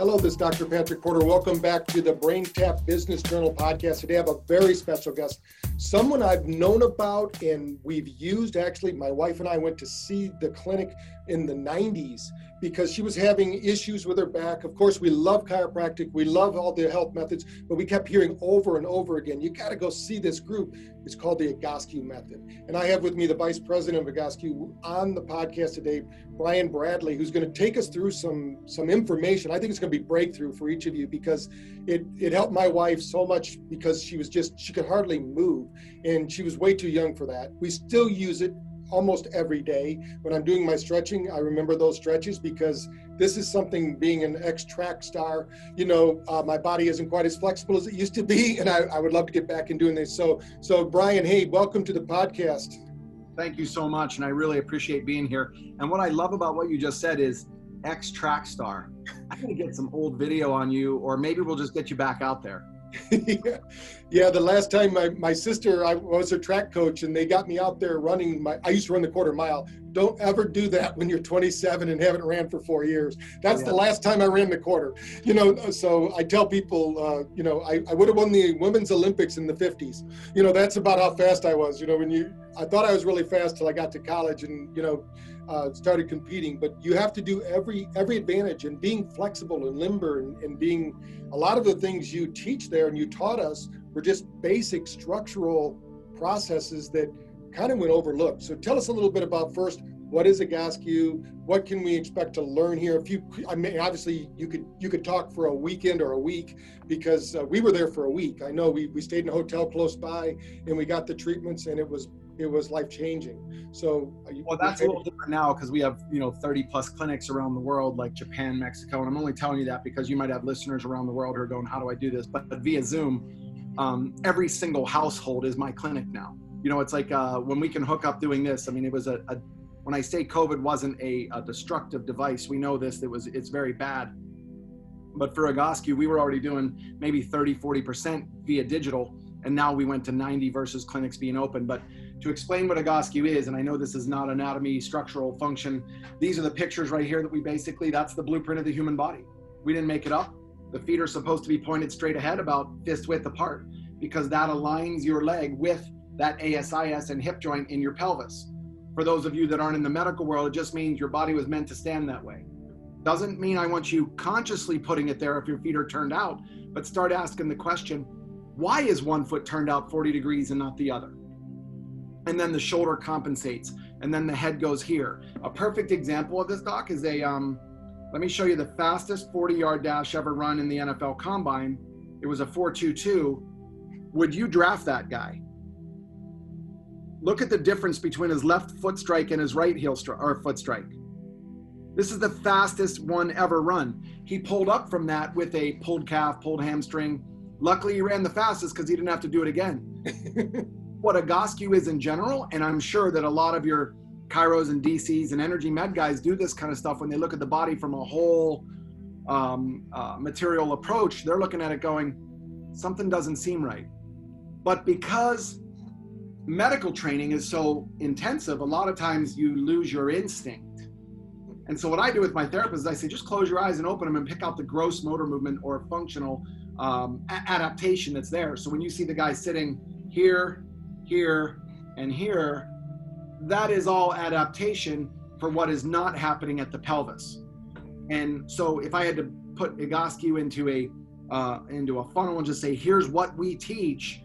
Hello, this is Dr. Patrick Porter. Welcome back to the BrainTap Business Journal podcast. Today I have a very special guest, someone I've known about and we've used. Actually, my wife and I went to see the clinic in the 90s because she was having issues with her back. Of course, we love chiropractic, we love all the health methods, but we kept hearing over and over again, you got to go see this group. It's called the Egoscue Method. And I have with me the vice president of Egoscue on the podcast today, Brian Bradley, who's going to take us through some some information. I think it's going to be breakthrough for each of you because it it helped my wife so much because she was just she could hardly move and she was way too young for that. We still use it almost every day. When I'm doing my stretching, I remember those stretches because this is something being an ex track star, you know, uh, my body isn't quite as flexible as it used to be. And I, I would love to get back in doing this. So, so Brian, hey, welcome to the podcast. Thank you so much. And I really appreciate being here. And what I love about what you just said is ex track star. I'm going to get some old video on you, or maybe we'll just get you back out there. Yeah. yeah, the last time my, my sister, I was her track coach and they got me out there running my, I used to run the quarter mile. Don't ever do that when you're 27 and haven't ran for four years. That's yeah. the last time I ran the quarter. You know, so I tell people, uh, you know, I, I would have won the women's Olympics in the 50s. You know, that's about how fast I was. You know, when you, I thought I was really fast till I got to college and, you know, uh, started competing. But you have to do every every advantage and being flexible and limber and, and being a lot of the things you teach there and you taught us were just basic structural processes that kind of went overlooked. So tell us a little bit about first what is a Egoscue? What can we expect to learn here? If you, I mean, obviously you could you could talk for a weekend or a week because uh, we were there for a week. I know we, we stayed in a hotel close by and we got the treatments and it was it was life changing. So, well, that's a little different now because we have you know 30 plus clinics around the world, like Japan, Mexico, and I'm only telling you that because you might have listeners around the world who are going, "How do I do this?" But, but via Zoom, um, every single household is my clinic now. You know, it's like uh, when we can hook up doing this. I mean, it was a, a when I say COVID wasn't a, a destructive device, we know this. It was it's very bad. But for Egoscue, we were already doing maybe 30, 40% via digital, and now we went to 90 versus clinics being open. But to explain what Egoscue is, and I know this is not anatomy, structural function, these are the pictures right here that we basically, that's the blueprint of the human body. We didn't make it up. The feet are supposed to be pointed straight ahead about fist width apart because that aligns your leg with that ASIS and hip joint in your pelvis. For those of you that aren't in the medical world, it just means your body was meant to stand that way. Doesn't mean I want you consciously putting it there if your feet are turned out, but start asking the question why is one foot turned out 40 degrees and not the other? and then the shoulder compensates and then the head goes here. A perfect example of this, Doc, is a, um, let me show you the fastest 40 yard dash ever run in the NFL combine. It was a 4.22. Would you draft that guy? Look at the difference between his left foot strike and his right heel strike or foot strike. This is the fastest one ever run. He pulled up from that with a pulled calf, pulled hamstring. Luckily, he ran the fastest because he didn't have to do it again. what a Egoscue is in general, and I'm sure that a lot of your chiros and DCs and energy med guys do this kind of stuff when they look at the body from a whole um, uh, material approach. They're looking at it going, something doesn't seem right. But because medical training is so intensive, a lot of times you lose your instinct. And so, what I do with my therapists is I say, just close your eyes and open them and pick out the gross motor movement or functional um, adaptation that's there. So, when you see the guy sitting here here, and here, that is all adaptation for what is not happening at the pelvis. And so if I had to put Egoscue into a uh, into a funnel and just say, here's what we teach,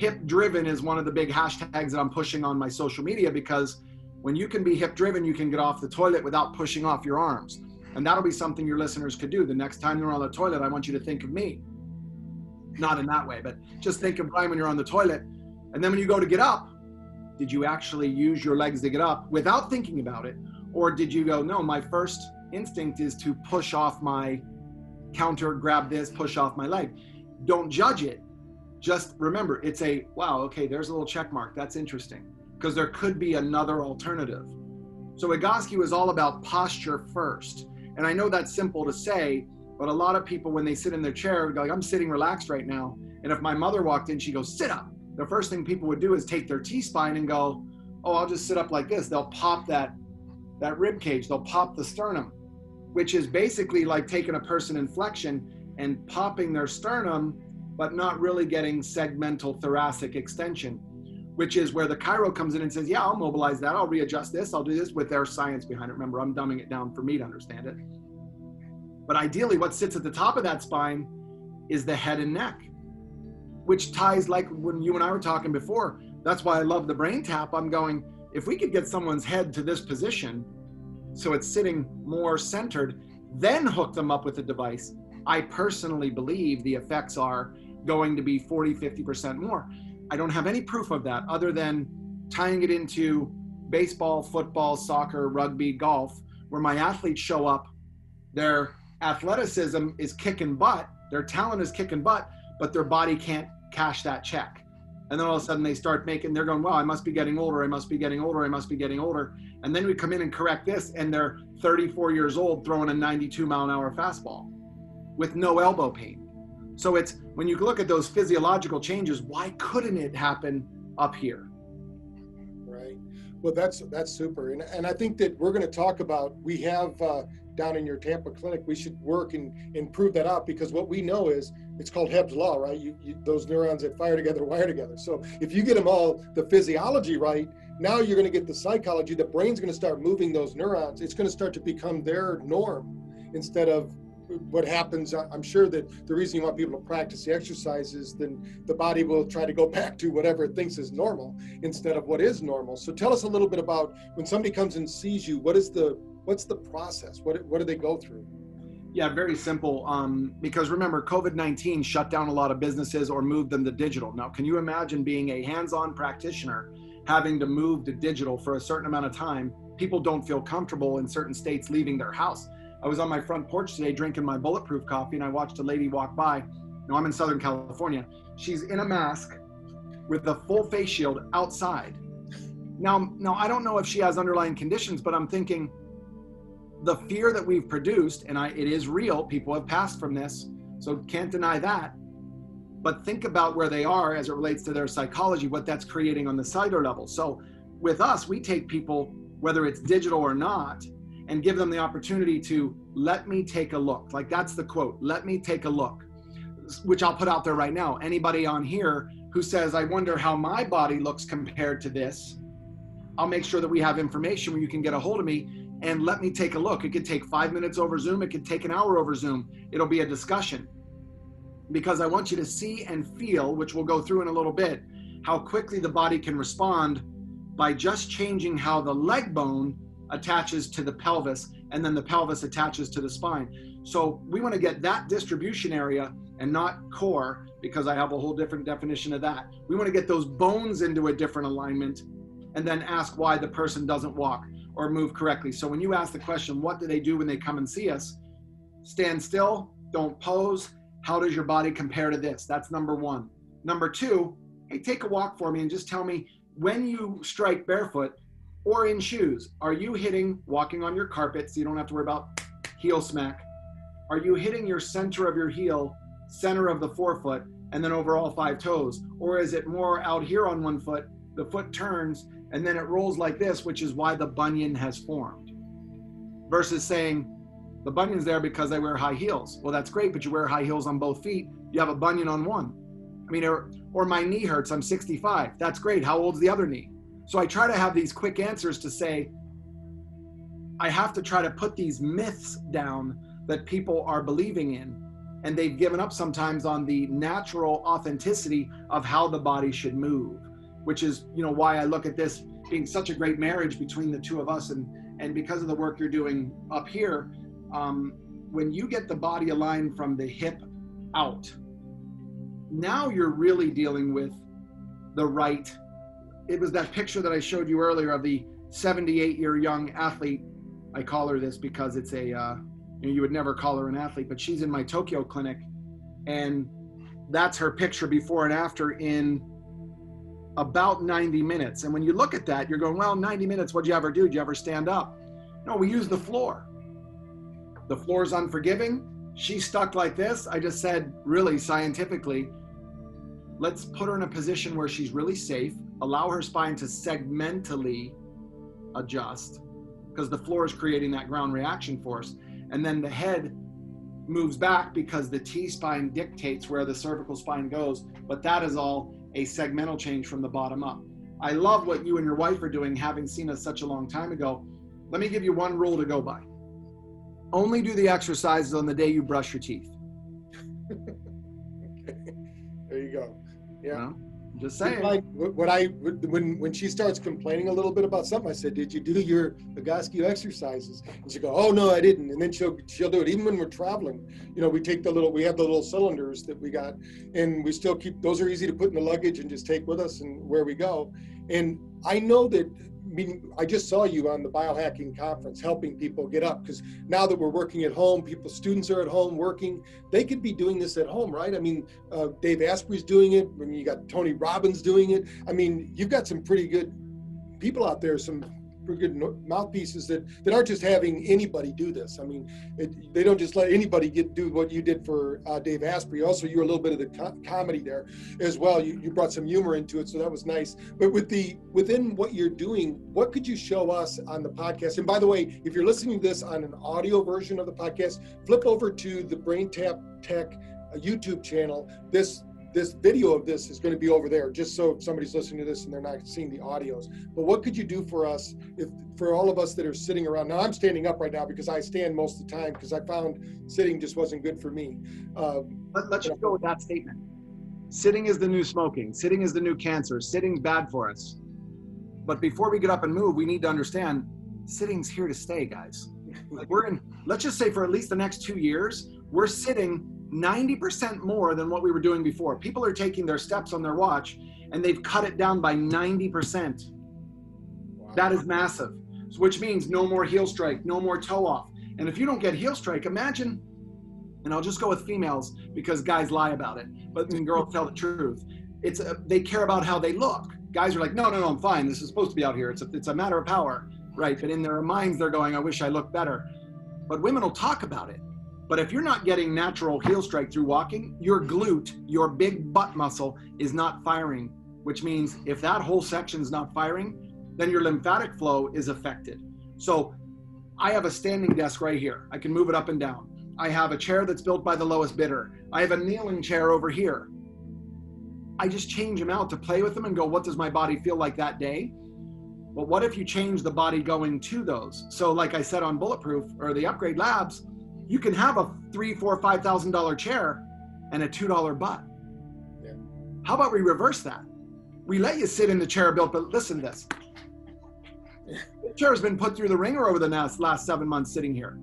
hip driven is one of the big hashtags that I'm pushing on my social media because when you can be hip driven, you can get off the toilet without pushing off your arms. And that'll be something your listeners could do. The next time they're on the toilet, I want you to think of me. Not in that way, but just think of Brian when you're on the toilet and then when you go to get up, did you actually use your legs to get up without thinking about it? Or did you go, no, my first instinct is to push off my counter, grab this, push off my leg? Don't judge it. Just remember, it's a, wow, okay, there's a little check mark. That's interesting. Because there could be another alternative. So Egoscue was all about posture first. And I know that's simple to say, but a lot of people, when they sit in their chair, go like, I'm sitting relaxed right now. And if my mother walked in, she goes, sit up the first thing people would do is take their T-spine and go, oh, I'll just sit up like this. They'll pop that, that rib cage. They'll pop the sternum. which is basically like taking a person in flexion and popping their sternum, but not really getting segmental thoracic extension, which is where the chiro comes in and says, Yeah, I'll mobilize that. I'll readjust this. I'll do this with their science behind it. Remember, I'm dumbing it down for me to understand it. But ideally, what sits at the top of that spine is the head and neck, which ties like when you and I were talking before. That's why I love the BrainTap. I'm going, if we could get someone's head to this position, so it's sitting more centered, then hook them up with the device, I personally believe the effects are going to be 40, 50% more. I don't have any proof of that other than tying it into baseball, football, soccer, rugby, golf, where my athletes show up, their athleticism is kicking butt, their talent is kicking butt, but their body can't cash that check. And then all of a sudden they start making, they're going, well, I must be getting older. I must be getting older. I must be getting older. And then we come in and correct this, and they're 34 years old throwing a 92 mile an hour fastball with no elbow pain. So it's when you look at those physiological changes, why couldn't it happen up here? Right. Well, that's that's super, and and I think that we're going to talk about. We have uh, down in your Tampa clinic, we should work and, and prove that out because what we know is it's called Hebb's law, right? You, you, those neurons that fire together wire together. So if you get them all the physiology right, now you're going to get the psychology. The brain's going to start moving those neurons. It's going to start to become their norm instead of what happens. I'm sure that the reason you want people to practice the exercises, then the body will try to go back to whatever it thinks is normal instead of what is normal. So tell us a little bit about when somebody comes and sees you. What is the what's the process? What what do they go through? Yeah, very simple. Um, because remember, COVID 19 shut down a lot of businesses or moved them to digital. Now, can you imagine being a hands on practitioner having to move to digital for a certain amount of time? People don't feel comfortable in certain states leaving their house. I was on my front porch today drinking my bulletproof coffee and I watched a lady walk by. Now, I'm in Southern California. She's in a mask with a full face shield outside. Now, now I don't know if she has underlying conditions, but I'm thinking, the fear that we've produced, and I, it is real, people have passed from this, so can't deny that. But think about where they are as it relates to their psychology, what that's creating on the cellular level. So with us, we take people, whether it's digital or not, and give them the opportunity to let me take a look. Like that's the quote, let me take a look, which I'll put out there right now. Anybody on here who says, I wonder how my body looks compared to this, I'll make sure that we have information where you can get a hold of me and let me take a look. It could take five minutes over Zoom, it could take an hour over Zoom. It'll be a discussion because I want you to see and feel, which we'll go through in a little bit, how quickly the body can respond by just changing how the leg bone attaches to the pelvis and then the pelvis attaches to the spine. So we want to get that distribution area and not core because I have a whole different definition of that. We want to get those bones into a different alignment and then ask why the person doesn't walk or move correctly. So when you ask the question, what do they do when they come and see us? Stand still, don't pose. How does your body compare to this? That's number one. Number two, hey, take a walk for me and just tell me when you strike barefoot or in shoes, are you hitting walking on your carpet so you don't have to worry about heel smack? Are you hitting your center of your heel, center of the forefoot, and then over all five toes? Or is it more out here on one foot, the foot turns, and then it rolls like this, which is why the bunion has formed. Versus saying, the bunion's there because I wear high heels. Well, that's great, but you wear high heels on both feet. You have a bunion on one. I mean, or, or my knee hurts. I'm 65. That's great. How old's the other knee? So I try to have these quick answers to say, I have to try to put these myths down that people are believing in. And they've given up sometimes on the natural authenticity of how the body should move which is you know why I look at this being such a great marriage between the two of us and and because of the work you're doing up here um, when you get the body aligned from the hip out now you're really dealing with the right it was that picture that I showed you earlier of the 78 year young athlete I call her this because it's a uh, you, know, you would never call her an athlete but she's in my Tokyo clinic and that's her picture before and after in about 90 minutes. And when you look at that, you're going, well, 90 minutes, what'd you ever do? Did you ever stand up? No, we use the floor. The floor is unforgiving. She's stuck like this. I just said, really scientifically, let's put her in a position where she's really safe, allow her spine to segmentally adjust because the floor is creating that ground reaction force. and then the head moves back because the T spine dictates where the cervical spine goes, but that is all a segmental change from the bottom up. I love what you and your wife are doing, having seen us such a long time ago. Let me give you one rule to go by. Only do the exercises on the day you brush your teeth. okay. There you go. Yeah. You know? Just saying. Like what I when when she starts complaining a little bit about something, I said, "Did you do your Egoscue exercises?" And she go, "Oh no, I didn't." And then she'll she'll do it even when we're traveling. You know, we take the little we have the little cylinders that we got, and we still keep those are easy to put in the luggage and just take with us and where we go. And I know that I mean, I just saw you on the biohacking conference helping people get up because now that we're working at home, people, students are at home working. They could be doing this at home, right? I mean, uh, Dave Asprey's doing it. I mean, you got Tony Robbins doing it. I mean, you've got some pretty good people out there, some good mouthpieces that, that aren't just having anybody do this. I mean, it, they don't just let anybody get do what you did for uh, Dave Asprey. Also, you're a little bit of the co- comedy there as well. You, you brought some humor into it, so that was nice. But with the within what you're doing, what could you show us on the podcast? And by the way, if you're listening to this on an audio version of the podcast, flip over to the BrainTap Tech uh, YouTube channel. This this video of this is going to be over there just so if somebody's listening to this and they're not seeing the audios. But what could you do for us if for all of us that are sitting around? Now i'm standing up right now because i stand most of the time because i found sitting just wasn't good for me. Um, Let, us just go with that statement. Sitting is the new smoking. Sitting is the new cancer. Sitting's bad for us. But before we get up and move we need to understand sitting's here to stay guys. Like we're in let's just say for at least the next two years we're sitting 90% more than what we were doing before. People are taking their steps on their watch and they've cut it down by 90%. Wow. That is massive, which means no more heel strike, no more toe off. And if you don't get heel strike, imagine, and I'll just go with females because guys lie about it, but then girls tell the truth. It's a, they care about how they look. Guys are like, no, no, no, I'm fine. This is supposed to be out here. It's a, it's a matter of power, right? But in their minds, they're going, I wish I looked better. But women will talk about it but if you're not getting natural heel strike through walking, your glute, your big butt muscle, is not firing, which means if that whole section's not firing, then your lymphatic flow is affected. So I have a standing desk right here. I can move it up and down. I have a chair that's built by the lowest bidder. I have a kneeling chair over here. I just change them out to play with them and go, what does my body feel like that day? But what if you change the body going to those? So, like I said on Bulletproof or the Upgrade Labs, you can have a three, four, five thousand dollar chair and a two dollar butt. Yeah. How about we reverse that? We let you sit in the chair built, but listen to this. the chair has been put through the ringer over the last, last seven months sitting here,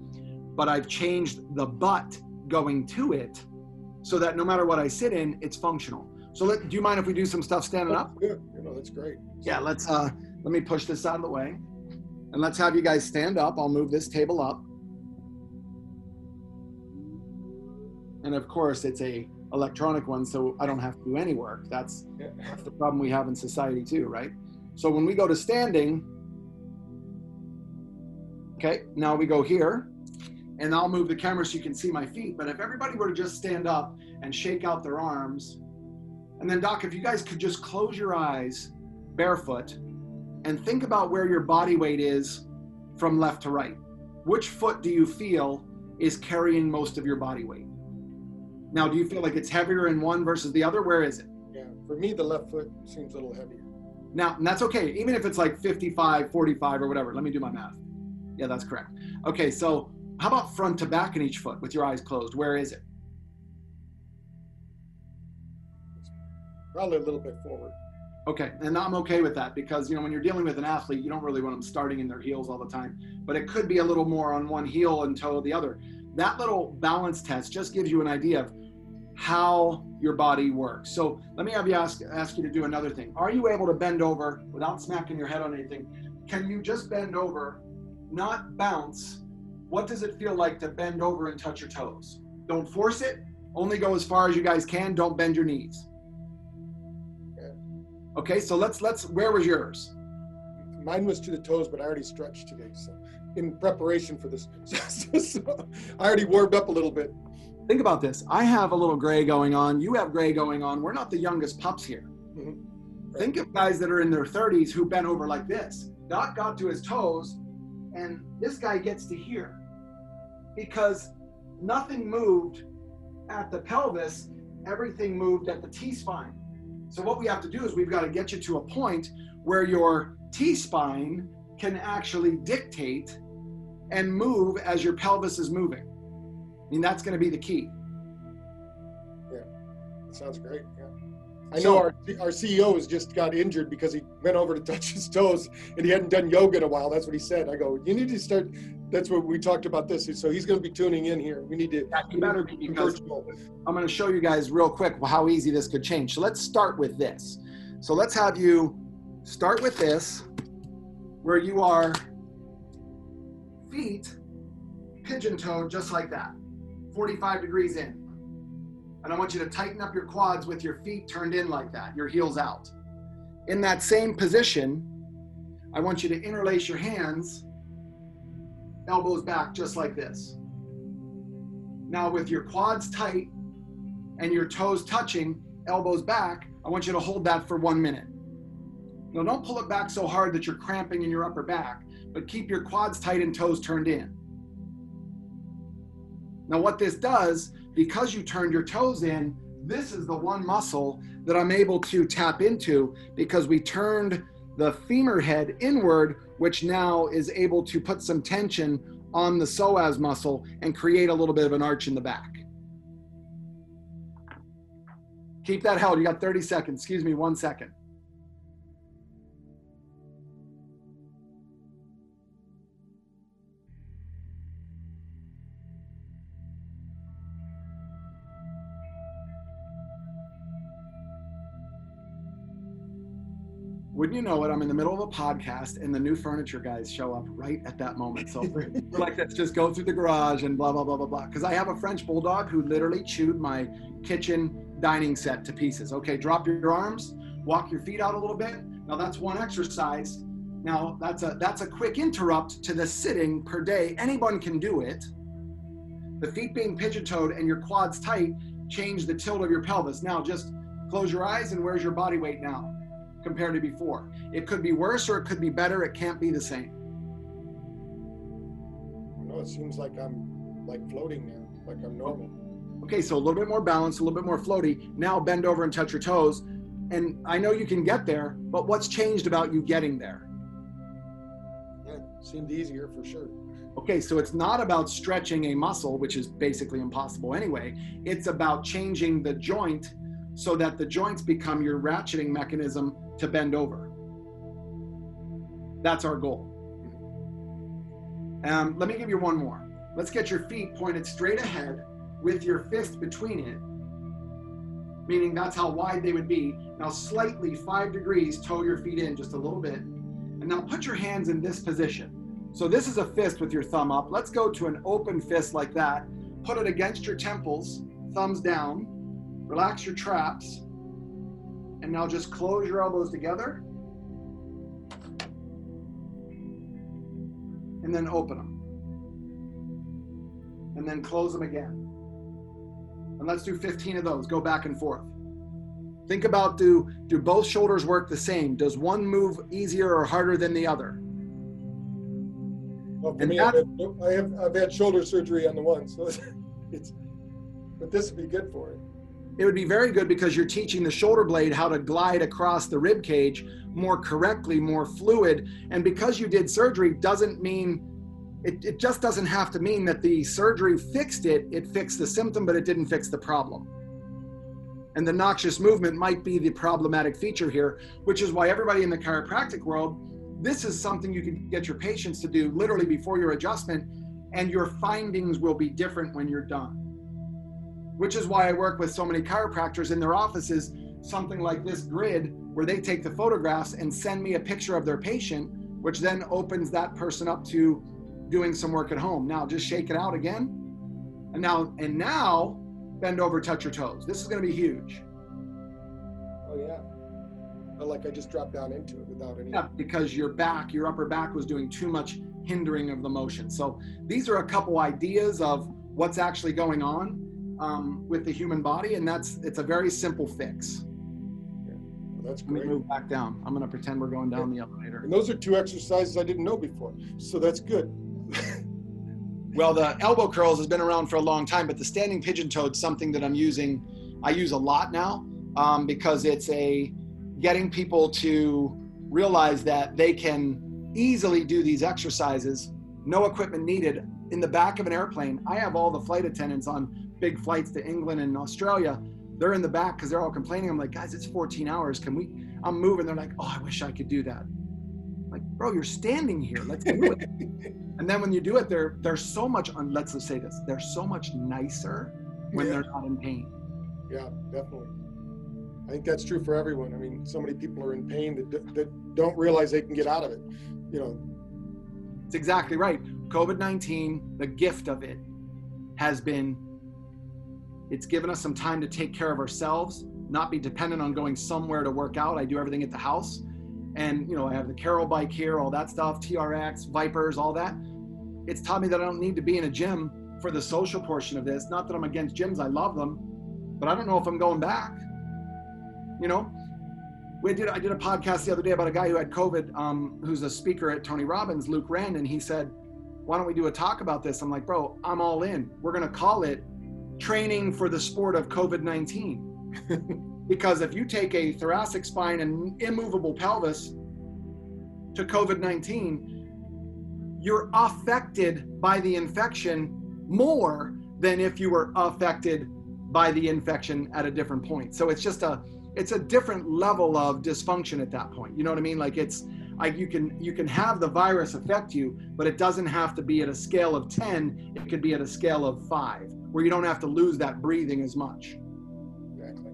but I've changed the butt going to it so that no matter what I sit in, it's functional. So let, do you mind if we do some stuff standing up? Yeah, You know, that's great. Yeah, let's uh let me push this out of the way. And let's have you guys stand up. I'll move this table up. And of course it's a electronic one so i don't have to do any work. That's, yeah. that's the problem we have in society too right? So when we go to standing okay now we go here and i'll move the camera so you can see my feet but if everybody were to just stand up and shake out their arms and then doc if you guys could just close your eyes barefoot and think about where your body weight is from left to right which foot do you feel is carrying most of your body weight now, do you feel like it's heavier in one versus the other? Where is it? Yeah, for me, the left foot seems a little heavier. Now, and that's okay. Even if it's like 55, 45, or whatever. Let me do my math. Yeah, that's correct. Okay, so how about front to back in each foot with your eyes closed? Where is it? Probably a little bit forward. Okay, and I'm okay with that because you know when you're dealing with an athlete, you don't really want them starting in their heels all the time. But it could be a little more on one heel and toe the other that little balance test just gives you an idea of how your body works. So let me have you ask ask you to do another thing. Are you able to bend over without smacking your head on anything? Can you just bend over, not bounce? What does it feel like to bend over and touch your toes? Don't force it. Only go as far as you guys can. Don't bend your knees. Okay, so let's let's. Where was yours? Mine was to the toes, but I already stretched today. So in preparation for this. so I already warmed up a little bit. Think about this. I have a little gray going on. You have gray going on. We're not the youngest pups here. Mm-hmm. Right. Think of guys that are in their 30s who bent over like this. Doc got to his toes, and this guy gets to here. because nothing moved at the pelvis, everything moved at the T spine. So, what we have to do is we've got to get you to a point where your T spine can actually dictate and move as your pelvis is moving. I mean, that's going to be the key. Yeah, that sounds great. Yeah. I know our, our CEO has just got injured because he went over to touch his toes and he hadn't done yoga in a while. That's what he said. I go, you need to start. That's what we talked about this. So he's going to be tuning in here. We need to. Yeah, better because I'm going to show you guys real quick how easy this could change. So let's start with this. So let's have you start with this, where you are feet pigeon toed just like that, 45 degrees in. And I want you to tighten up your quads with your feet turned in like that, your heels out. In that same position, I want you to interlace your hands, elbows back, just like this. Now, with your quads tight and your toes touching, elbows back, I want you to hold that for one minute. Now, don't pull it back so hard that you're cramping in your upper back, but keep your quads tight and toes turned in. Now, what this does because you turned your toes in, this is the one muscle that I'm able to tap into because we turned the femur head inward, which now is able to put some tension on the psoas muscle and create a little bit of an arch in the back. Keep that held. You got 30 seconds. Excuse me, one second. Wouldn't you know it, I'm in the middle of a podcast and the new furniture guys show up right at that moment. So we're like, let's just go through the garage and blah, blah, blah, blah, blah. Because I have a French bulldog who literally chewed my kitchen dining set to pieces. Okay, drop your arms, walk your feet out a little bit. Now that's one exercise. Now that's a that's a quick interrupt to the sitting per day. Anyone can do it. The feet being pigeon-toed and your quads tight change the tilt of your pelvis. Now just close your eyes and where's your body weight now? Compared to before. It could be worse or it could be better. It can't be the same. No, it seems like I'm like floating now, like I'm normal. Okay, so a little bit more balance, a little bit more floaty. Now bend over and touch your toes. And I know you can get there, but what's changed about you getting there? Yeah, seemed easier for sure. Okay, so it's not about stretching a muscle, which is basically impossible anyway. It's about changing the joint so that the joints become your ratcheting mechanism to bend over. That's our goal. Um, let me give you one more. Let's get your feet pointed straight ahead with your fist between it, meaning that's how wide they would be. Now, slightly five degrees, toe your feet in just a little bit. And now put your hands in this position. So, this is a fist with your thumb up. Let's go to an open fist like that. Put it against your temples, thumbs down. Relax your traps. And now just close your elbows together. And then open them. And then close them again. And let's do 15 of those. Go back and forth. Think about do do both shoulders work the same? Does one move easier or harder than the other? Well, for and me, I've had, I have I've had shoulder surgery on the one, so it's but this would be good for it it would be very good because you're teaching the shoulder blade how to glide across the rib cage more correctly, more fluid. And because you did surgery doesn't mean it, it just doesn't have to mean that the surgery fixed it. It fixed the symptom, but it didn't fix the problem. And the noxious movement might be the problematic feature here, which is why everybody in the chiropractic world, this is something you can get your patients to do literally before your adjustment, and your findings will be different when you're done which is why I work with so many chiropractors in their offices, something like this grid where they take the photographs and send me a picture of their patient, which then opens that person up to doing some work at home. Now just shake it out again. And now and now bend over, touch your toes. This is going to be huge. Oh yeah. But like I just dropped down into it without any Yeah, because your back, your upper back was doing too much hindering of the motion. So these are a couple ideas of what's actually going on um, with the human body, and that's it's a very simple fix. Yeah. Well, that's great. Let me move back down. I'm going to pretend we're going down the elevator. And those are two exercises I didn't know before, so that's good. Well, the elbow curls has been around for a long time, but the standing pigeon toed is something that I'm using. I use a lot now um, because it's a getting people to realize that they can easily do these exercises, no equipment needed, in the back of an airplane. I have all the flight attendants on big flights to England and Australia. They're in the back because they're all complaining. I'm like, guys, it's 14 hours. Can we? I'm moving. They're like, oh, I wish I could do that. I'm like, bro, you're standing here. Let's do it. and then when you do it, they're they're so much. let's just say this. They're so much nicer when yeah. they're not in pain. Yeah, definitely. I think that's true for everyone. I mean, so many people are in pain that, that don't realize they can get out of it. You know, it's exactly right. COVID 19, the gift of it has been it's given us some time to take care of ourselves, not be dependent on going somewhere to work out. I do everything at the house. And, you know, I have the Carol bike here, all that stuff, TRX, Vipers, all that. It's taught me that I don't need to be in a gym for the social portion of this. Not that I'm against gyms, I love them, but I don't know if I'm going back. You know, we did I did a podcast the other day about a guy who had COVID, um, who's a speaker at Tony Robbins, Luke Rand, and he said, "Why don't we do a talk about this?" I'm like, "Bro, I'm all in. We're gonna call it training for the sport of COVID 19." because if you take a thoracic spine and immovable pelvis to COVID 19, you're affected by the infection more than if you were affected by the infection at a different point. So it's just a it's a different level of dysfunction at that point. You know what I mean? Like it's like you can you can have the virus affect you, but it doesn't have to be at a scale of 10. It could be at a scale of five, where you don't have to lose that breathing as much. Exactly.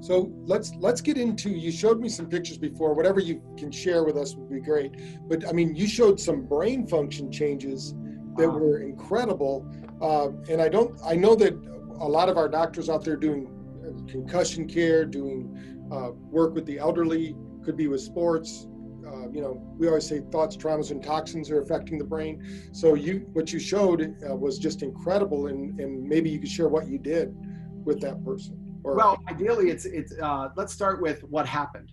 So let's let's get into. You showed me some pictures before. Whatever you can share with us would be great. But I mean, you showed some brain function changes that wow. were incredible. Uh, and I don't. I know that a lot of our doctors out there doing concussion care, doing uh, work with the elderly, could be with sports. Uh, you know, we always say thoughts, traumas, and toxins are affecting the brain. So you, what you showed uh, was just incredible, and, and maybe you could share what you did with that person. Or, well, ideally, it's it's. Uh, let's start with what happened.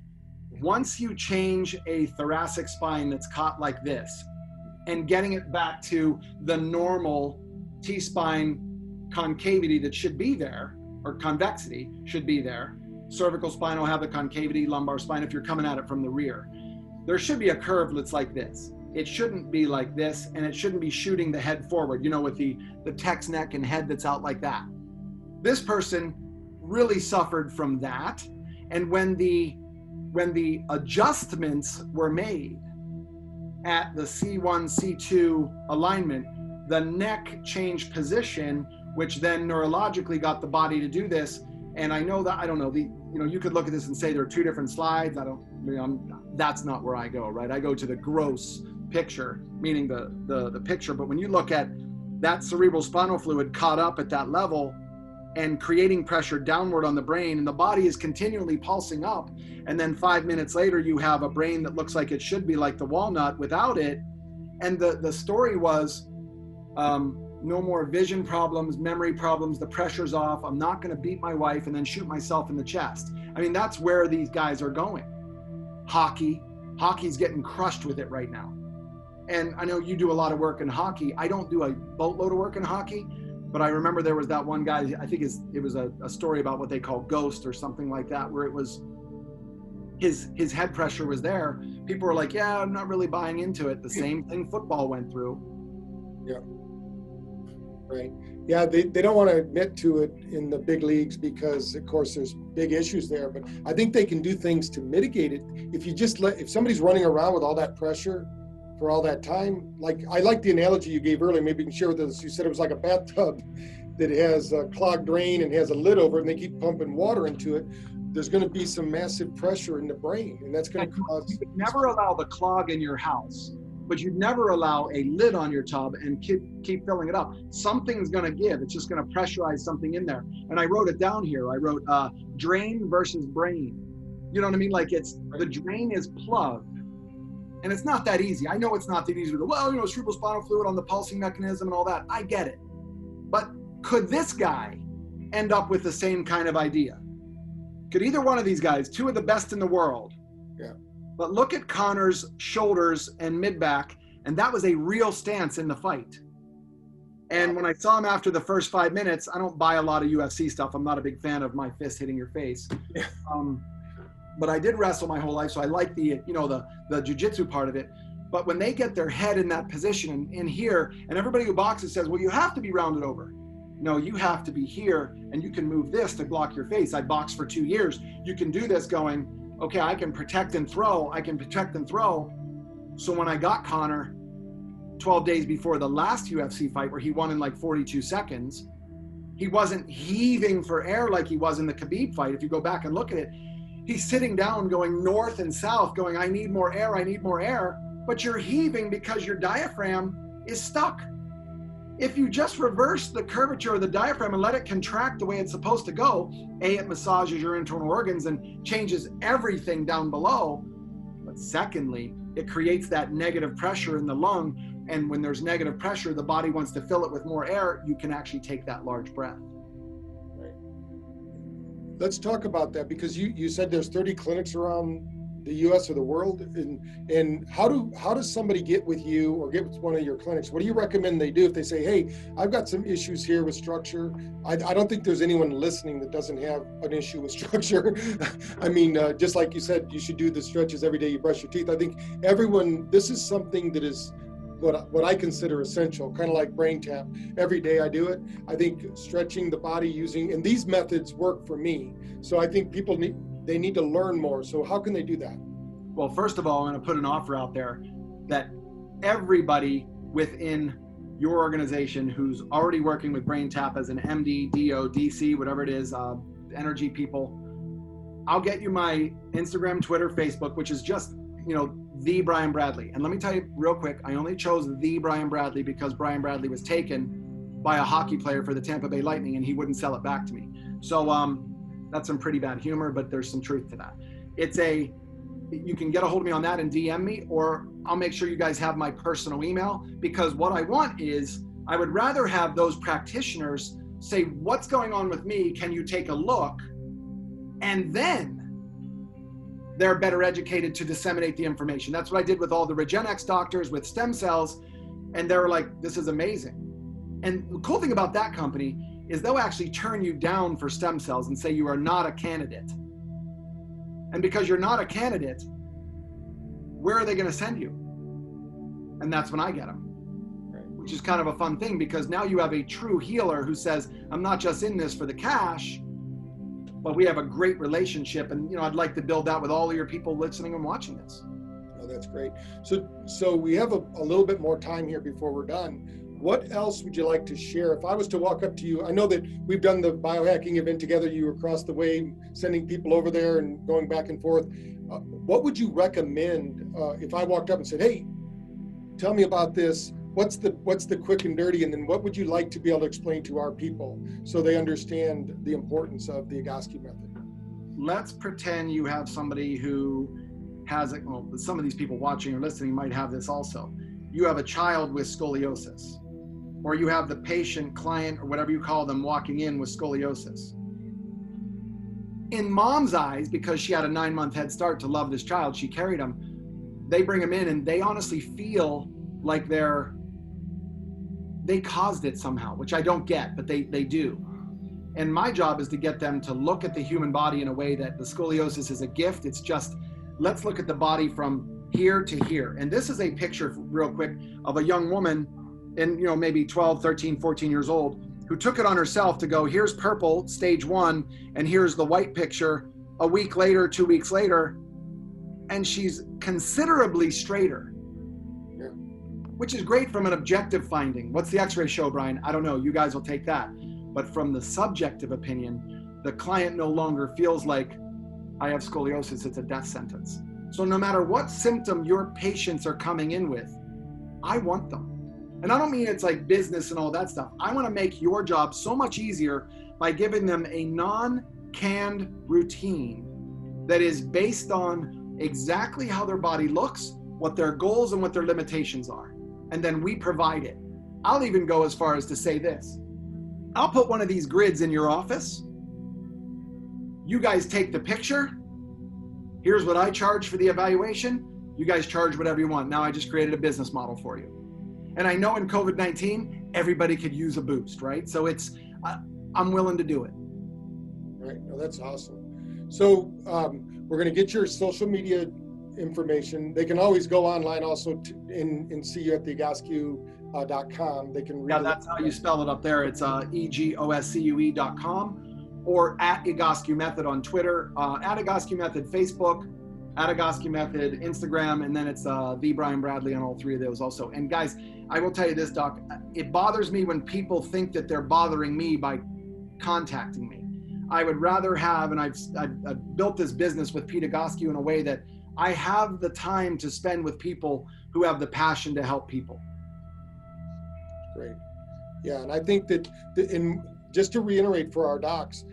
Once you change a thoracic spine that's caught like this, and getting it back to the normal T spine concavity that should be there, or convexity should be there. Cervical spine will have the concavity, lumbar spine if you're coming at it from the rear. There should be a curve that's like this. It shouldn't be like this, and it shouldn't be shooting the head forward, you know, with the, the text neck and head that's out like that. This person really suffered from that. And when the when the adjustments were made at the C1, C2 alignment, the neck changed position which then neurologically got the body to do this. And I know that I don't know the you know you could look at this and say there are two different slides. I don't you I'm, that's not where I go, right? I go to the gross picture, meaning the the the picture. But when you look at that cerebral spinal fluid caught up at that level and creating pressure downward on the brain and the body is continually pulsing up and then 5 minutes later you have a brain that looks like it should be like the walnut without it and the the story was um, no more vision problems, memory problems, the pressure's off. I'm not going to beat my wife and then shoot myself in the chest. I mean, that's where these guys are going. Hockey, hockey's getting crushed with it right now. And I know you do a lot of work in hockey. I don't do a boatload of work in hockey, but I remember there was that one guy, I think it was a, a story about what they call ghost or something like that, where it was his his head pressure was there. People were like, "Yeah, I'm not really buying into it." The same thing football went through. Yeah. Right. Yeah, they, they don't want to admit to it in the big leagues because, of course, there's big issues there. But I think they can do things to mitigate it. If you just let, if somebody's running around with all that pressure for all that time, like I like the analogy you gave earlier. Maybe you can share with us. You said it was like a bathtub that has a clogged drain and has a lid over it, and they keep pumping water into it. There's going to be some massive pressure in the brain, and that's going to cause. Never allow the clog in your house but you'd never allow a lid on your tub and keep keep filling it up. Something's going to give. It's just going to pressurize something in there. And I wrote it down here. I wrote uh, drain versus brain. You know what I mean? Like it's the drain is plugged, and it's not that easy. I know it's not that easy to go. Well, you know, cerebral spinal fluid on the pulsing mechanism and all that. I get it, but could this guy end up with the same kind of idea? Could either one of these guys, two of the best in the world, but look at Conor's shoulders and mid back, and that was a real stance in the fight. And when I saw him after the first five minutes, I don't buy a lot of UFC stuff. I'm not a big fan of my fist hitting your face. Um, but I did wrestle my whole life, so I like the you know the the jujitsu part of it. But when they get their head in that position in, in here, and everybody who boxes says, well, you have to be rounded over. No, you have to be here, and you can move this to block your face. I boxed for two years. You can do this going, okay, I can protect and throw. I can protect and throw. So when I got Conor 12 days before the last UFC fight, where he won in like 42 seconds, he wasn't heaving for air like he was in the Khabib fight. If you go back and look at it, he's sitting down going north and south, going, I need more air, I need more air but you're heaving because your diaphragm is stuck. If you just reverse the curvature of the diaphragm and let it contract the way it's supposed to go, A, it massages your internal organs and changes everything down below. But secondly, it creates that negative pressure in the lung. And when there's negative pressure, the body wants to fill it with more air. You can actually take that large breath. Right. Let's talk about that because you, you said there's 30 clinics around the U.S. or the world? And and how do how does somebody get with you or get with one of your clinics? What do you recommend they do if they say, "Hey, I've got some issues here with structure"? I, I don't think there's anyone listening that doesn't have an issue with structure. I mean, uh, just like you said, you should do the stretches every day you brush your teeth. I think everyone. This is something that is what what I consider essential, kind of like BrainTap. Every day I do it. I think stretching the body using and these methods work for me. So I think people need they need to learn more. So how can they do that? Well, first of all, I'm going to put an offer out there that everybody within your organization who's already working with BrainTap as an MD, DO, DC, whatever it is, uh, energy people, I'll get you my Instagram, Twitter, Facebook, which is just you know the Brian Bradley. And let me tell you real quick, I only chose the Brian Bradley because Brian Bradley was taken by a hockey player for the Tampa Bay Lightning, and he wouldn't sell it back to me. So um, that's some pretty bad humor, but there's some truth to that. It's a, you can get a hold of me on that and DM me, or I'll make sure you guys have my personal email because what I want is I would rather have those practitioners say, What's going on with me? Can you take a look? And then they're better educated to disseminate the information. That's what I did with all the Regenexx doctors with stem cells. And they were like, This is amazing. And the cool thing about that company is they'll actually turn you down for stem cells and say you are not a candidate. And because you're not a candidate, where are they going to send you? And that's when I get them. Which is kind of a fun thing because now you have a true healer who says, I'm not just in this for the cash, but we have a great relationship. And, you know, I'd like to build that with all of your people listening and watching this. Oh, that's great. So, so we have a, a little bit more time here before we're done what else would you like to share? If I was to walk up to you, I know that we've done the biohacking event together. You were across the way, sending people over there and going back and forth. Uh, what would you recommend uh, if I walked up and said, "Hey, tell me about this"? What's the what's the quick and dirty, and then what would you like to be able to explain to our people so they understand the importance of the Egoscue method? Let's pretend you have somebody who has it. Well, some of these people watching or listening might have this also. You have a child with scoliosis or you have the patient, client, or whatever you call them walking in with scoliosis. In mom's eyes, because she had a nine month head start to love this child, she carried him. They bring him in and they honestly feel like they're, they caused it somehow, which I don't get, but they, they do. And my job is to get them to look at the human body in a way that the scoliosis is a gift. It's just, let's look at the body from here to here. And this is a picture, real quick, of a young woman and you know maybe 12 13 14 years old who took it on herself to go here's purple stage one and here's the white picture a week later two weeks later and she's considerably straighter. Yeah. which is great from an objective finding. What's the x-ray show brian? I don't know. You guys will take that. But from the subjective opinion the client no longer feels like i have scoliosis it's a death sentence. So no matter what symptom your patients are coming in with i want them and I don't mean it's like business and all that stuff. I want to make your job so much easier by giving them a non canned routine that is based on exactly how their body looks, what their goals and what their limitations are. And then we provide it. I'll even go as far as to say this I'll put one of these grids in your office. You guys take the picture. Here's what I charge for the evaluation. You guys charge whatever you want. Now I just created a business model for you. And I know in COVID 19, everybody could use a boost, right? So it's, uh, I'm willing to do it. Right. No, that's awesome. So um, we're going to get your social media information. They can always go online also to, and, and see you at the egoscue.com. Uh, they can read Yeah, that's how you spell it up there. It's uh, E-G-O-S-C-U-E.com or at Egoscue Method on Twitter, uh, at Egoscue Method Facebook, Egoscue Method Instagram, and then it's uh, the Brian Bradley on all three of those also. And guys, I will tell you this, Doc. It bothers me when people think that they're bothering me by contacting me. I would rather have, and I've, I've, I've built this business with Pete Egoscue in a way that I have the time to spend with people who have the passion to help people. Great. Yeah, and I think that, in just to reiterate for our docs,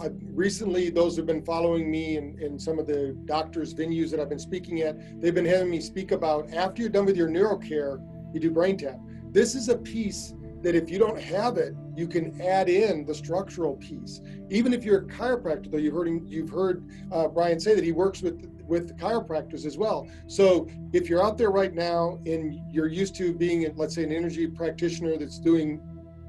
I've recently, those who've been following me in some of the doctors' venues that I've been speaking at, they've been having me speak about after you're done with your neurocare, you do BrainTap. This is a piece that if you don't have it, you can add in the structural piece. Even if you're a chiropractor, though you've heard him, you've heard uh, Brian say that he works with with chiropractors as well. So if you're out there right now and you're used to being, let's say, an energy practitioner that's doing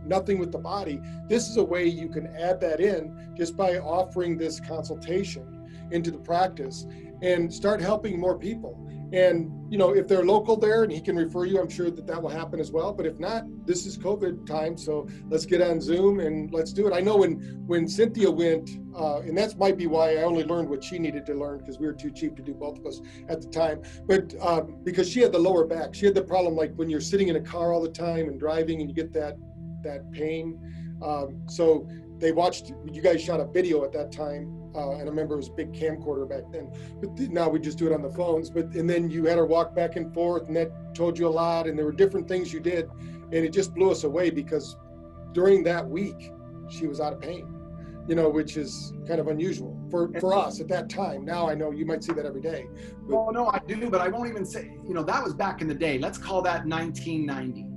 nothing with the body, this is a way you can add that in just by offering this consultation into the practice and start helping more people. And you know, if they're local there and he can refer you, I'm sure that that will happen as well. But if not, this is COVID time, so let's get on Zoom and let's do it. I know when when Cynthia went, uh, and that might be why I only learned what she needed to learn because we were too cheap to do both of us at the time. But um, because she had the lower back, she had the problem like when you're sitting in a car all the time and driving and you get that that pain. Um, so they watched you guys shot a video at that time uh, and I remember it was a big camcorder back then. But now we just do it on the phones. But and then you had her walk back and forth, and that told you a lot. And there were different things you did, and it just blew us away because during that week she was out of pain. You know, which is kind of unusual for for us at that time. Now I know you might see that every day. But, oh no, I do, but I won't even say. You know, that was back in the day. Let's call that 1990.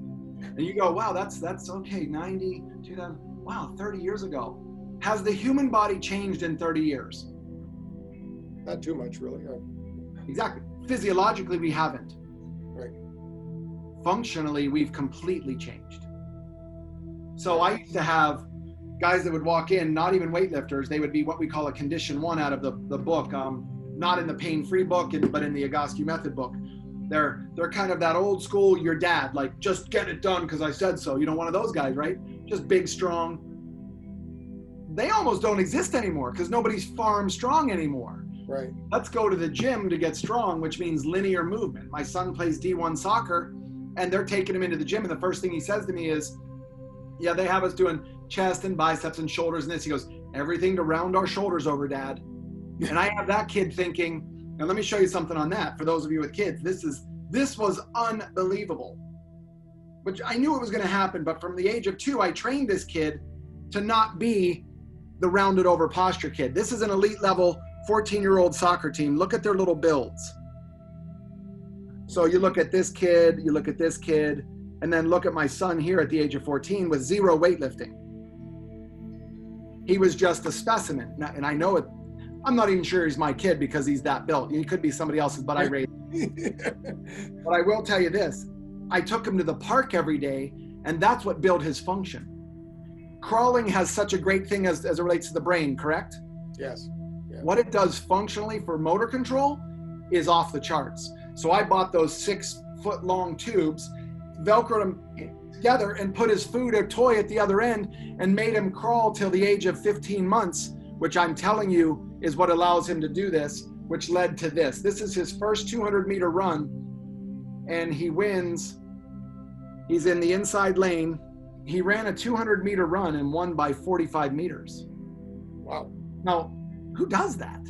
And you go, wow, that's that's okay. 90, 2000. Wow, 30 years ago has the human body changed in 30 years? Not too much, really. Exactly. Physiologically, we haven't. Right. Functionally, we've completely changed. So I used to have guys that would walk in, not even weightlifters. They would be what we call a condition one out of the, the book, um, not in the pain-free book, but in the Egoscue method book. They're they're kind of that old school your dad, like just get it done because I said so. You know, one of those guys, right? Just big, strong, they almost don't exist anymore because nobody's farm strong anymore. Right. Let's go to the gym to get strong, which means linear movement. My son plays D1 soccer and they're taking him into the gym. And the first thing he says to me is, Yeah, they have us doing chest and biceps and shoulders and this. He goes, Everything to round our shoulders over, dad. and I have that kid thinking, and let me show you something on that for those of you with kids. This is this was unbelievable. Which I knew it was going to happen, but from the age of two, I trained this kid to not be the rounded over posture kid. This is an elite level 14 year old soccer team. Look at their little builds. So you look at this kid, you look at this kid, and then look at my son here at the age of 14 with zero weightlifting. He was just a specimen. And I know it, I'm not even sure he's my kid because he's that built. He could be somebody else's, but I raised but I will tell you this I took him to the park every day, and that's what built his function crawling has such a great thing as, as it relates to the brain, correct? Yes. Yeah. What it does functionally for motor control is off the charts. So I bought those six foot long tubes, velcroed them together, and put his food or toy at the other end and made him crawl till the age of 15 months, which I'm telling you is what allows him to do this, which led to this. This is his first 200 meter run, and he wins. He's in the inside lane he ran a 200 meter run and won by 45 meters. Wow. Now, who does that?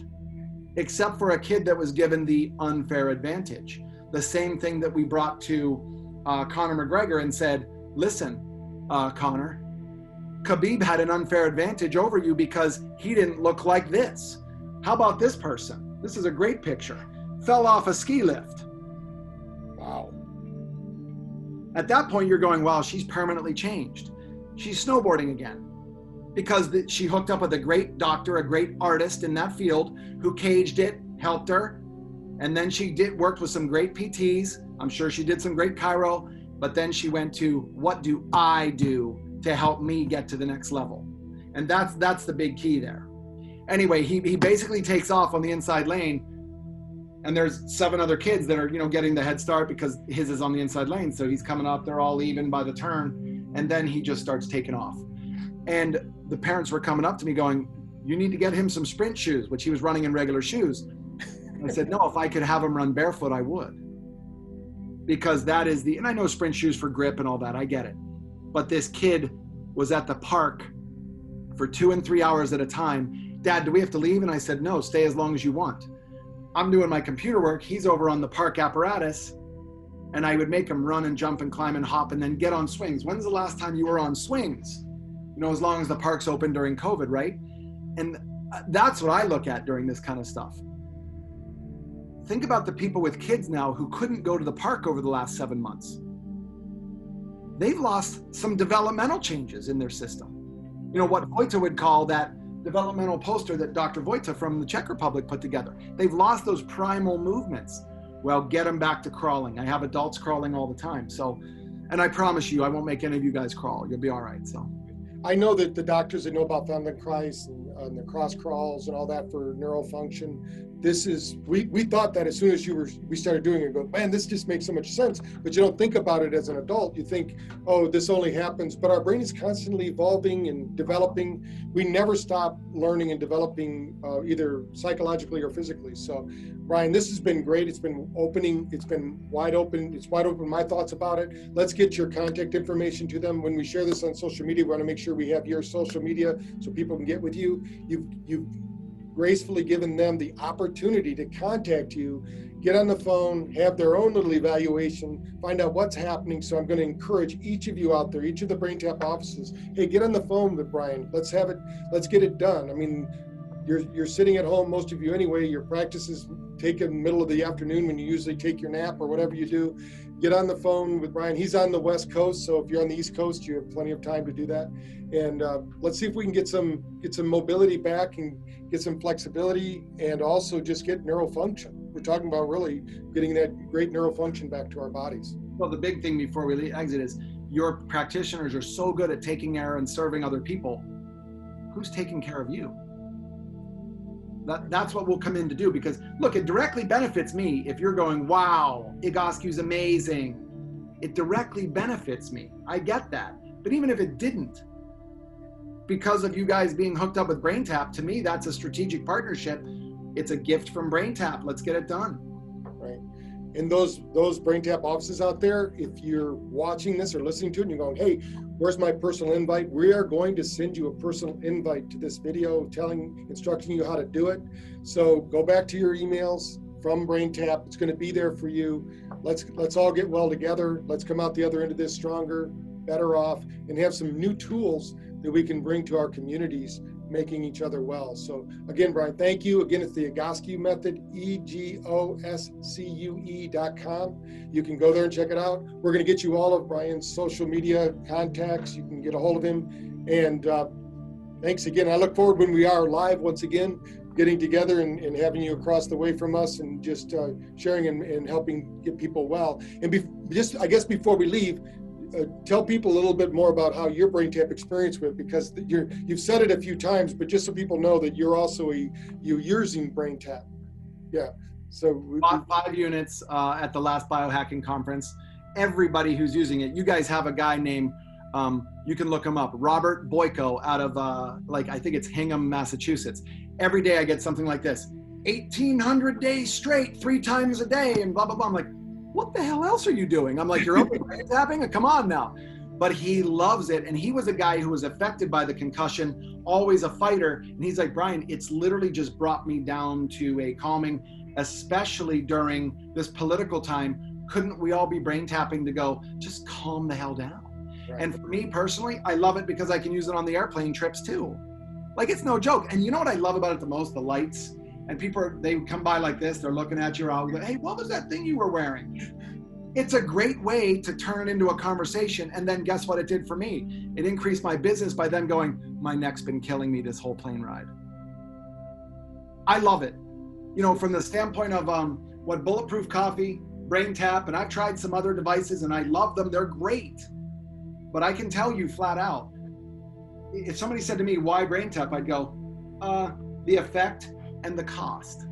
Except for a kid that was given the unfair advantage. The same thing that we brought to uh, Conor McGregor and said, listen, uh, Conor, Khabib had an unfair advantage over you because he didn't look like this. How about this person? This is a great picture. Fell off a ski lift. Wow. At that point, you're going, wow, she's permanently changed. She's snowboarding again because the, she hooked up with a great doctor, a great artist in that field who caged it, helped her. And then she did worked with some great PTs. I'm sure she did some great chiro. but then she went to what do I do to help me get to the next level? And that's that's the big key there. Anyway, he, he basically takes off on the inside lane and there's seven other kids that are, you know, getting the head start because his is on the inside lane. So he's coming up, they're all even by the turn, and then he just starts taking off. And the parents were coming up to me going, You need to get him some sprint shoes, which he was running in regular shoes. I said, No, if I could have him run barefoot, I would. Because that is the, and I know sprint shoes for grip and all that, I get it. But this kid was at the park for two and three hours at a time. Dad, do we have to leave? And I said, No, stay as long as you want. I'm doing my computer work. He's over on the park apparatus. And I would make him run and jump and climb and hop and then get on swings. When's the last time you were on swings? You know, as long as the park's open during COVID, right? And uh, that's what I look at during this kind of stuff. Think about the people with kids now who couldn't go to the park over the last seven months. They've lost some developmental changes in their system. You know, what Vojta would call that developmental poster that Dr. Vojta from the Czech Republic put together. They've lost those primal movements. Well, get them back to crawling. I have adults crawling all the time. So, and I promise you, I won't make any of you guys crawl. You'll be all right. So, I know that the doctors that know about Feldenkrais and, and the cross crawls and all that for neural function, this is we, we thought that as soon as you were we started doing it go man this just makes so much sense. But you don't think about it as an adult. You think oh this only happens but our brain is constantly evolving and developing. We never stop learning and developing uh, either psychologically or physically. So brian this has been great. It's been opening it's been wide open it's wide open my thoughts about it. Let's get your contact information to them. When we share this on social media we want to make sure we have your social media so people can get with you. You've you've gracefully given them the opportunity to contact you, get on the phone, have their own little evaluation, find out what's happening. So I'm going to encourage each of you out there, each of the BrainTap offices, hey, get on the phone with Brian. Let's have it, let's get it done. I mean, you're you're sitting at home, most of you anyway. Your practice is taken middle of the afternoon when you usually take your nap or whatever you do. Get on the phone with Brian. He's on the West Coast, so if you're on the East Coast, you have plenty of time to do that. And uh, let's see if we can get some get some mobility back and get some flexibility, and also just get neural function. We're talking about really getting that great neural function back to our bodies. Well, the big thing before we exit is your practitioners are so good at taking care and serving other people. Who's taking care of you? That, that's what we'll come in to do because look, it directly benefits me if you're going, wow, Egoscue's amazing. It directly benefits me. I get that. But even if it didn't, because of you guys being hooked up with BrainTap, to me, that's a strategic partnership. It's a gift from BrainTap. Let's get it done. Right. And those those BrainTap offices out there, if you're watching this or listening to it and you're going, hey, where's my personal invite? We are going to send you a personal invite to this video telling, instructing you how to do it. So go back to your emails from BrainTap. It's going to be there for you. Let's let's all get well together. Let's come out the other end of this stronger, better off, and have some new tools that we can bring to our communities making each other well. So again, Brian, thank you. Again, it's the Egoscue method, E-G-O-S-C-U-E dot com. You can go there and check it out. We're going to get you all of Brian's social media contacts. You can get a hold of him. And uh, thanks again. I look forward when we are live once again, getting together and, and having you across the way from us and just uh, sharing and, and, helping get people well. And be, just, I guess before we leave, uh, tell people a little bit more about how your BrainTap experience went because you're you've said it a few times, but just so people know that you're also a you using BrainTap. Yeah. So we, five, five units uh, at the last biohacking conference. Everybody who's using it, you guys have a guy named. Um, you can look him up, Robert Boyko, out of uh, like I think it's Hingham, Massachusetts. Every day I get something like this: 1,800 days straight, three times a day, and blah blah blah. I'm like, what the hell else are you doing? I'm like, you're only tapping? Come on now. But he loves it. And he was a guy who was affected by the concussion, always a fighter. And he's like, Brian, it's literally just brought me down to a calming, especially during this political time. Couldn't we all be brain tapping to go, just calm the hell down? Right. And for me personally, I love it because I can use it on the airplane trips too. Like it's no joke. And you know what I love about it the most? The lights and people are, they come by like this they're looking at you all hey what was that thing you were wearing it's a great way to turn into a conversation and then guess what it did for me it increased my business by them going my neck's been killing me this whole plane ride i love it you know from the standpoint of um, what bulletproof coffee BrainTap, and I've tried some other devices, and I love them. They're great, but I can tell you flat out, if somebody said to me, "Why BrainTap?" I'd go, uh, "The effect and the cost."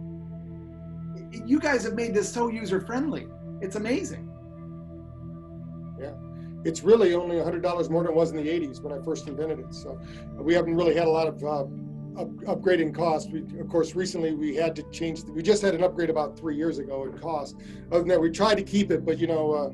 You guys have made this so user friendly. It's amazing. Yeah, it's really only $100 more than it was in the 80s when I first invented it. So we haven't really had a lot of uh, up, upgrading costs. We, of course, recently we had to change. The, we just had an upgrade about three years ago in cost. Other than that, we tried to keep it, but you know, uh,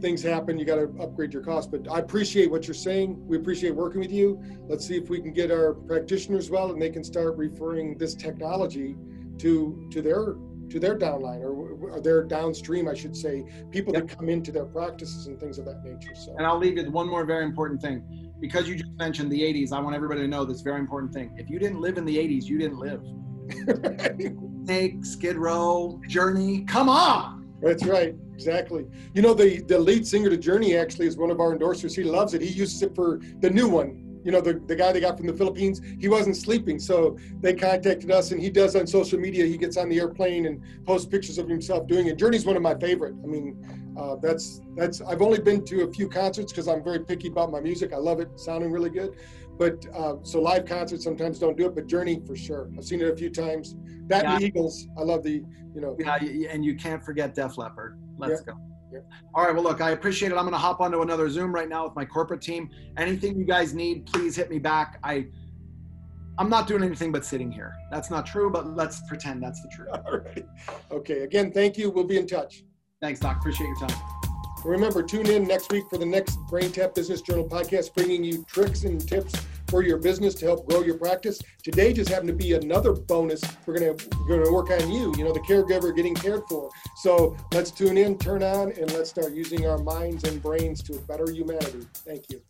things happen. You got to upgrade your cost. But I appreciate what you're saying. We appreciate working with you. Let's see if we can get our practitioners well, and they can start referring this technology to to their to their downline or, or their downstream, I should say, people yep. that come into their practices and things of that nature. So, and I'll leave you with one more very important thing because you just mentioned the 80s, I want everybody to know this very important thing. If you didn't live in the 80s, you didn't live. Snake, Skid Row, Journey, come on. That's right, exactly. You know, the, the lead singer to Journey actually is one of our endorsers. He loves it. He uses it for the new one, you know, the, the guy they got from the Philippines, he wasn't sleeping. So they contacted us and he does on social media. He gets on the airplane and posts pictures of himself doing it. Journey's one of my favorite. I mean, uh, that's, that's, I've only been to a few concerts because I'm very picky about my music. I love it sounding really good. But uh, so live concerts sometimes don't do it, but Journey for sure. I've seen it a few times. That yeah. Eagles, I love the, you know. Yeah, and you can't forget Def Leppard. Let's yeah. go. All right. Well, look, I appreciate it. I'm going to hop onto another Zoom right now with my corporate team. Anything you guys need, please hit me back. I, I'm not doing anything but sitting here. That's not true, but let's pretend that's the truth. All right. Okay. Again, thank you. We'll be in touch. Thanks, Doc. Appreciate your time. Remember, tune in next week for the next BrainTap Business Journal podcast, bringing you tricks and tips for your business to help grow your practice. Today just happened to be another bonus. We're gonna we're gonna work on you, you know, the caregiver getting cared for. So let's tune in, turn on, and let's start using our minds and brains to better humanity. Thank you.